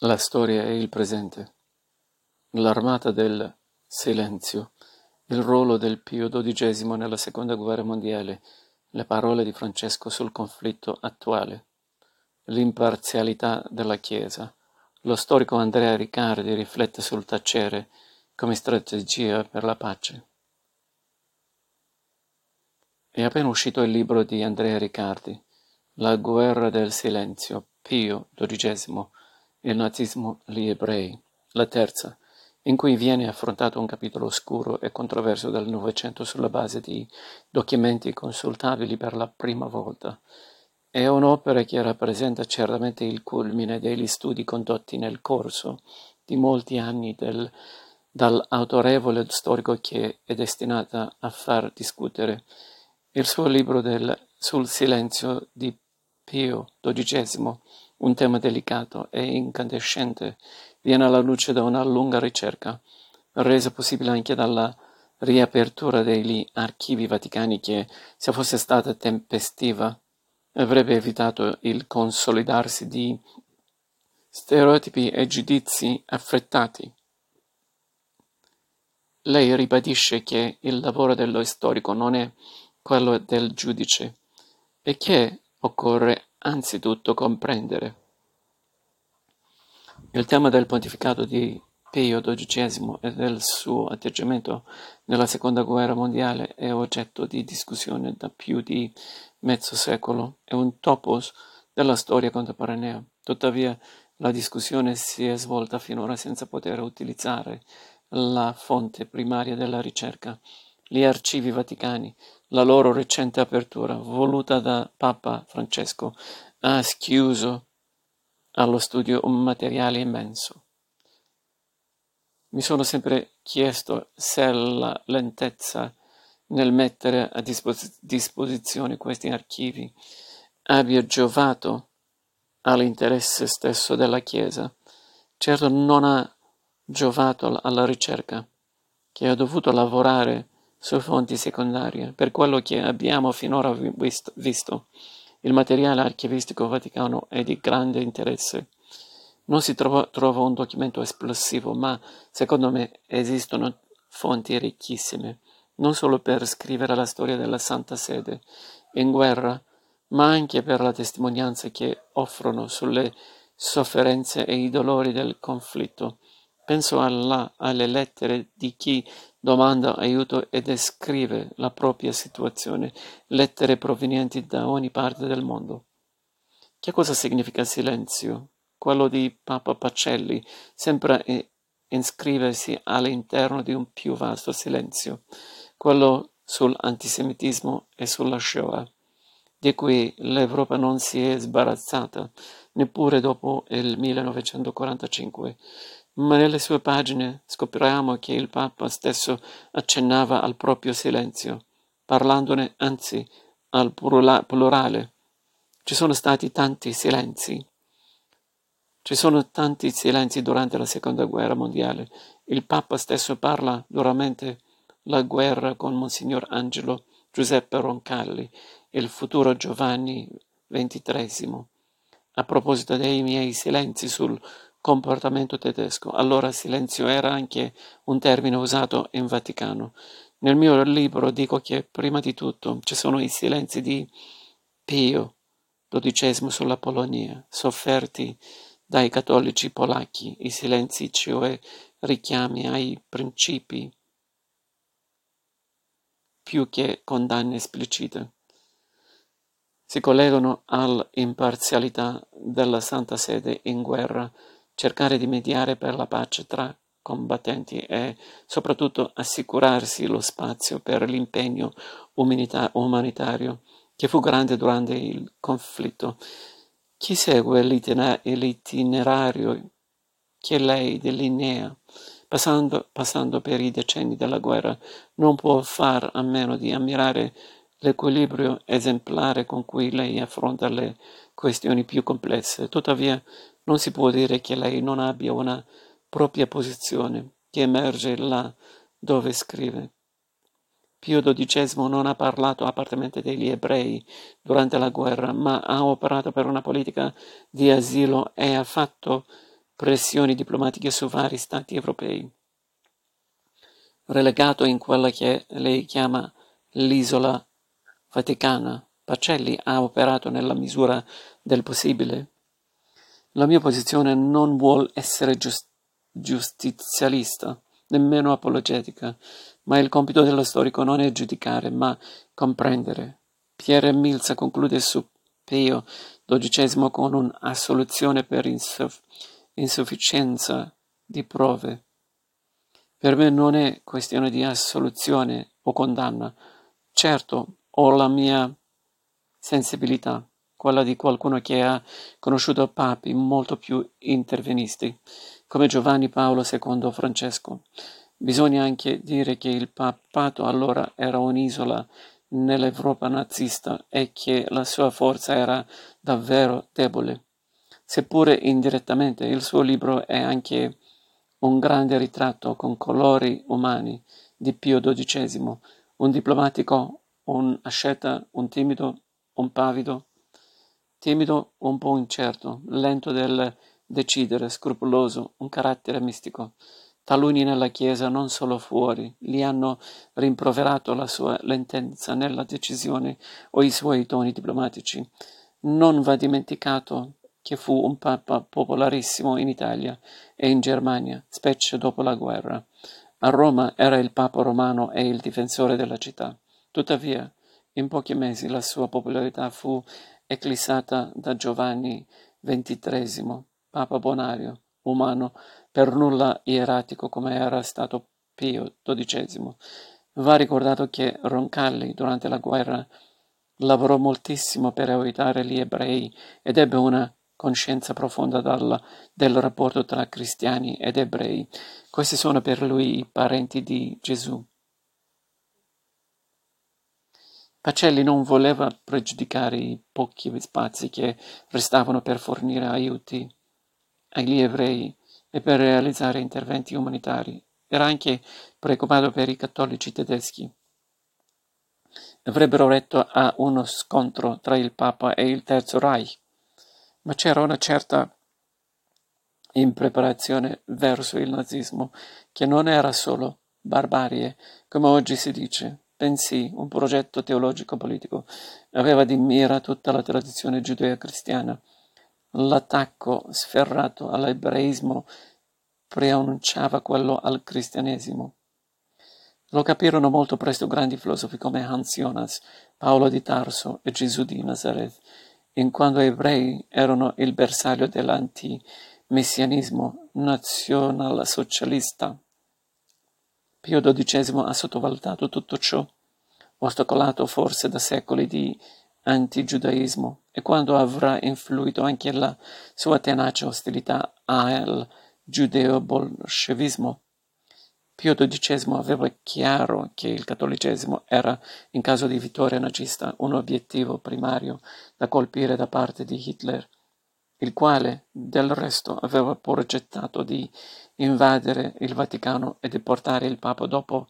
La storia e il presente. L'armata del silenzio. Il ruolo del Pio XII nella Seconda Guerra Mondiale. Le parole di Francesco sul conflitto attuale. L'imparzialità della Chiesa. Lo storico Andrea Riccardi riflette sul tacere come strategia per la pace. È appena uscito il libro di Andrea Riccardi, La guerra del silenzio, Pio XII il nazismo gli ebrei, la terza, in cui viene affrontato un capitolo oscuro e controverso del Novecento sulla base di documenti consultabili per la prima volta. È un'opera che rappresenta certamente il culmine degli studi condotti nel corso di molti anni del, dall'autorevole storico che è destinata a far discutere. Il suo libro del, sul silenzio di Pio XII un tema delicato e incandescente viene alla luce da una lunga ricerca, resa possibile anche dalla riapertura degli archivi vaticani che, se fosse stata tempestiva, avrebbe evitato il consolidarsi di stereotipi e giudizi affrettati. Lei ribadisce che il lavoro dello storico non è quello del giudice e che occorre anzitutto comprendere. Il tema del pontificato di Pio XII e del suo atteggiamento nella seconda guerra mondiale è oggetto di discussione da più di mezzo secolo, è un topos della storia contemporanea. Tuttavia, la discussione si è svolta finora senza poter utilizzare la fonte primaria della ricerca, gli archivi vaticani, la loro recente apertura, voluta da Papa Francesco, ha schiuso allo studio un materiale immenso. Mi sono sempre chiesto se la lentezza nel mettere a dispos- disposizione questi archivi abbia giovato all'interesse stesso della Chiesa. Certo non ha giovato alla ricerca, che ha dovuto lavorare su fonti secondarie. Per quello che abbiamo finora visto, il materiale archivistico vaticano è di grande interesse. Non si trova, trova un documento esplosivo, ma secondo me esistono fonti ricchissime, non solo per scrivere la storia della Santa Sede in guerra, ma anche per la testimonianza che offrono sulle sofferenze e i dolori del conflitto. Penso alla, alle lettere di chi domanda aiuto e descrive la propria situazione, lettere provenienti da ogni parte del mondo. Che cosa significa silenzio? Quello di Papa Pacelli sembra iscriversi all'interno di un più vasto silenzio, quello sull'antisemitismo e sulla Shoah, di cui l'Europa non si è sbarazzata neppure dopo il 1945 ma nelle sue pagine scopriamo che il Papa stesso accennava al proprio silenzio, parlandone anzi al plurale. Ci sono stati tanti silenzi. Ci sono tanti silenzi durante la seconda guerra mondiale. Il Papa stesso parla duramente la guerra con Monsignor Angelo Giuseppe Roncalli il futuro Giovanni XXIII. A proposito dei miei silenzi sul comportamento tedesco. Allora silenzio era anche un termine usato in Vaticano. Nel mio libro dico che prima di tutto ci sono i silenzi di Pio XII sulla Polonia, sofferti dai cattolici polacchi, i silenzi cioè richiami ai principi più che condanne esplicite. Si collegano all'imparzialità della Santa Sede in guerra cercare di mediare per la pace tra combattenti e soprattutto assicurarsi lo spazio per l'impegno umanita- umanitario che fu grande durante il conflitto. Chi segue l'itinerario che lei delinea, passando, passando per i decenni della guerra, non può far a meno di ammirare l'equilibrio esemplare con cui lei affronta le questioni più complesse. Tuttavia, non si può dire che lei non abbia una propria posizione che emerge là dove scrive. Pio XII non ha parlato apertamente degli ebrei durante la guerra, ma ha operato per una politica di asilo e ha fatto pressioni diplomatiche su vari stati europei. Relegato in quella che lei chiama l'isola vaticana, Pacelli ha operato nella misura del possibile. La mia posizione non vuol essere giust- giustizialista, nemmeno apologetica, ma il compito dello storico non è giudicare, ma comprendere. Pierre Milza conclude su Pio XII con un'assoluzione per insuff- insufficienza di prove. Per me non è questione di assoluzione o condanna. Certo, ho la mia sensibilità, quella di qualcuno che ha conosciuto papi molto più intervenisti, come Giovanni Paolo II Francesco. Bisogna anche dire che il papato allora era un'isola nell'Europa nazista e che la sua forza era davvero debole. Seppure indirettamente, il suo libro è anche un grande ritratto con colori umani di Pio XII, un diplomatico, un asceta, un timido, un pavido, timido, un po' incerto, lento del decidere, scrupoloso, un carattere mistico. Taluni nella Chiesa, non solo fuori, gli hanno rimproverato la sua lentezza nella decisione o i suoi toni diplomatici. Non va dimenticato che fu un papa popolarissimo in Italia e in Germania, specie dopo la guerra. A Roma era il papa romano e il difensore della città. Tuttavia, in pochi mesi la sua popolarità fu eclissata da Giovanni XXIII, papa bonario, umano, per nulla ieratico come era stato Pio XII. Va ricordato che Roncalli, durante la guerra, lavorò moltissimo per aiutare gli ebrei ed ebbe una coscienza profonda dalla, del rapporto tra cristiani ed ebrei. Questi sono per lui i parenti di Gesù. Pacelli non voleva pregiudicare i pochi spazi che restavano per fornire aiuti agli ebrei e per realizzare interventi umanitari. Era anche preoccupato per i cattolici tedeschi. Avrebbero retto a uno scontro tra il Papa e il Terzo Reich, ma c'era una certa impreparazione verso il nazismo, che non era solo barbarie, come oggi si dice, bensì un progetto teologico-politico. Aveva di mira tutta la tradizione giudeo-cristiana. L'attacco sferrato all'ebraismo preannunciava quello al cristianesimo. Lo capirono molto presto grandi filosofi come Hans Jonas, Paolo di Tarso e Gesù di Nazareth, in quanto ebrei erano il bersaglio dell'antimessianismo nazionalsocialista. Pio XII ha sottovalutato tutto ciò, ostacolato forse da secoli di antigiudaismo, e quando avrà influito anche la sua tenace ostilità al giudeo-bolscevismo. Pio XII aveva chiaro che il cattolicesimo era, in caso di vittoria nazista, un obiettivo primario da colpire da parte di Hitler il quale, del resto, aveva progettato di invadere il Vaticano e deportare il Papa dopo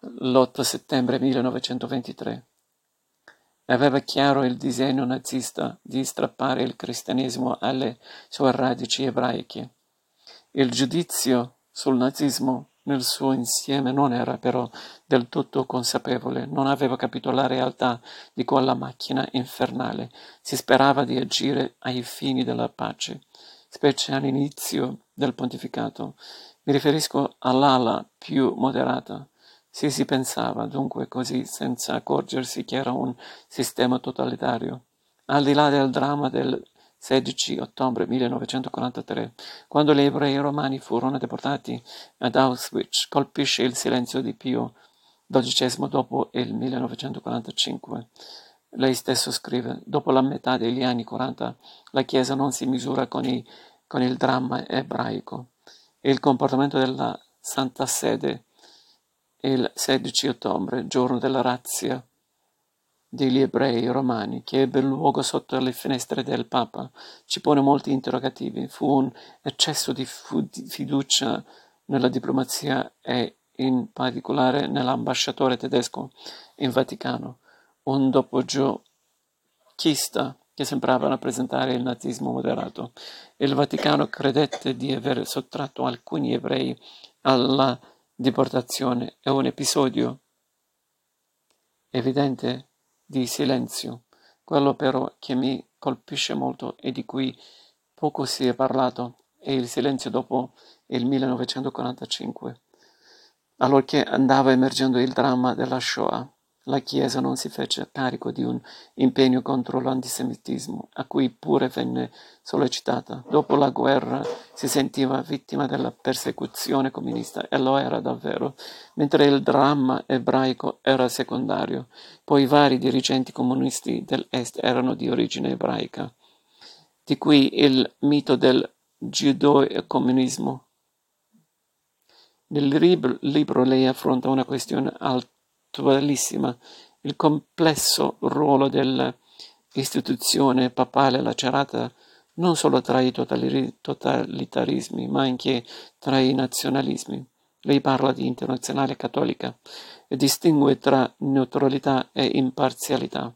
l'8 settembre 1923. Aveva chiaro il disegno nazista di strappare il cristianesimo alle sue radici ebraiche. Il giudizio sul nazismo nel suo insieme non era però del tutto consapevole, non aveva capito la realtà di quella macchina infernale. Si sperava di agire ai fini della pace, specie all'inizio del pontificato. Mi riferisco all'ala più moderata. Si si pensava dunque così senza accorgersi che era un sistema totalitario. Al di là del dramma del 16 ottobre 1943, quando gli ebrei romani furono deportati ad Auschwitz, colpisce il silenzio di Pio XII dopo il 1945. Lei stesso scrive, dopo la metà degli anni 40 la Chiesa non si misura con, i, con il dramma ebraico. Il comportamento della Santa Sede il 16 ottobre, giorno della razzia, degli ebrei romani che ebbe luogo sotto le finestre del Papa ci pone molti interrogativi. Fu un eccesso di fiducia nella diplomazia e in particolare nell'ambasciatore tedesco in Vaticano, un dopogiochista che sembrava rappresentare il nazismo moderato. Il Vaticano credette di aver sottratto alcuni ebrei alla deportazione. È un episodio evidente di silenzio. Quello però che mi colpisce molto e di cui poco si è parlato è il silenzio dopo il 1945, allorché andava emergendo il dramma della Shoah la Chiesa non si fece carico di un impegno contro l'antisemitismo, a cui pure venne sollecitata. Dopo la guerra si sentiva vittima della persecuzione comunista e lo era davvero, mentre il dramma ebraico era secondario. Poi vari dirigenti comunisti dell'Est erano di origine ebraica, di qui il mito del giudeo-comunismo. Nel libro lei affronta una questione alta attualissima, il complesso ruolo dell'istituzione papale lacerata non solo tra i totalitarismi, ma anche tra i nazionalismi. Lei parla di internazionale cattolica e distingue tra neutralità e imparzialità.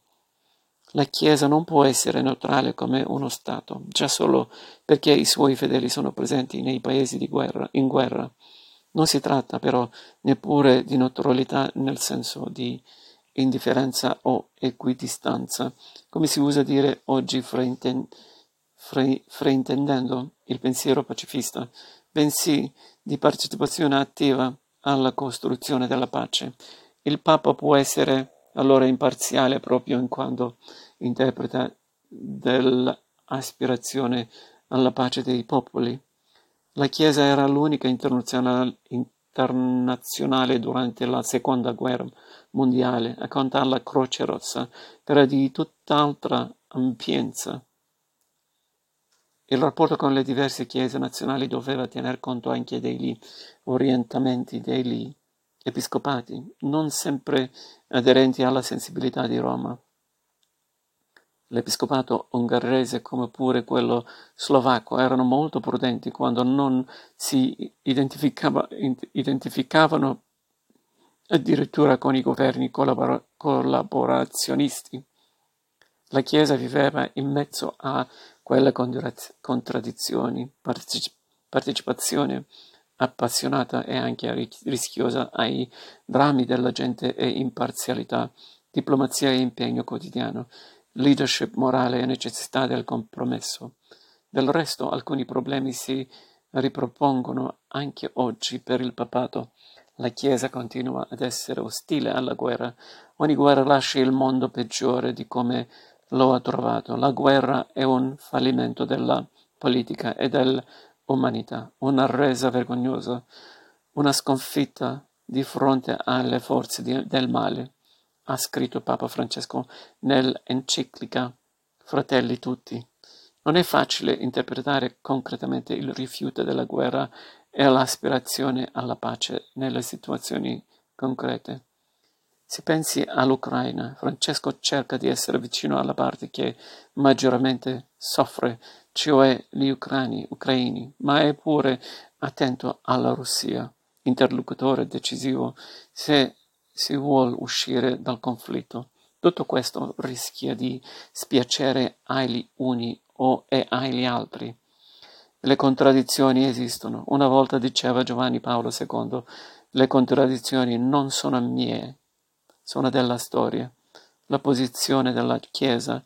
La Chiesa non può essere neutrale come uno Stato, già solo perché i suoi fedeli sono presenti nei paesi guerra, in guerra non si tratta però neppure di neutralità nel senso di indifferenza o equidistanza, come si usa dire oggi frainten- fre- fraintendendo il pensiero pacifista, bensì di partecipazione attiva alla costruzione della pace. Il Papa può essere allora imparziale proprio in quanto interpreta dell'aspirazione alla pace dei popoli la Chiesa era l'unica internazionale durante la Seconda Guerra Mondiale, accanto alla Croce Rossa, era di tutt'altra ampienza. Il rapporto con le diverse chiese nazionali doveva tener conto anche degli orientamenti degli episcopati, non sempre aderenti alla sensibilità di Roma. L'episcopato ungherese come pure quello slovacco erano molto prudenti quando non si identificava, identificavano addirittura con i governi collabora- collaborazionisti. La Chiesa viveva in mezzo a quelle contraddizioni, partecipazione appassionata e anche rischiosa ai drammi della gente e imparzialità, diplomazia e impegno quotidiano leadership morale e necessità del compromesso. Del resto alcuni problemi si ripropongono anche oggi per il papato. La Chiesa continua ad essere ostile alla guerra. Ogni guerra lascia il mondo peggiore di come lo ha trovato. La guerra è un fallimento della politica e dell'umanità, una resa vergognosa, una sconfitta di fronte alle forze di, del male ha scritto Papa Francesco nell'enciclica Fratelli tutti. Non è facile interpretare concretamente il rifiuto della guerra e l'aspirazione alla pace nelle situazioni concrete. Si pensi all'Ucraina. Francesco cerca di essere vicino alla parte che maggiormente soffre, cioè gli ucraini, ucraini, ma è pure attento alla Russia, interlocutore decisivo se si vuol uscire dal conflitto. Tutto questo rischia di spiacere agli uni o e agli altri. Le contraddizioni esistono. Una volta diceva Giovanni Paolo II, le contraddizioni non sono mie, sono della storia. La posizione della Chiesa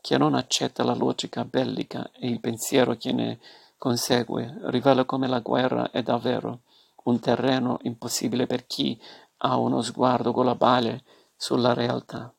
che non accetta la logica bellica e il pensiero che ne consegue rivela come la guerra è davvero un terreno impossibile per chi ha uno sguardo globale sulla realtà.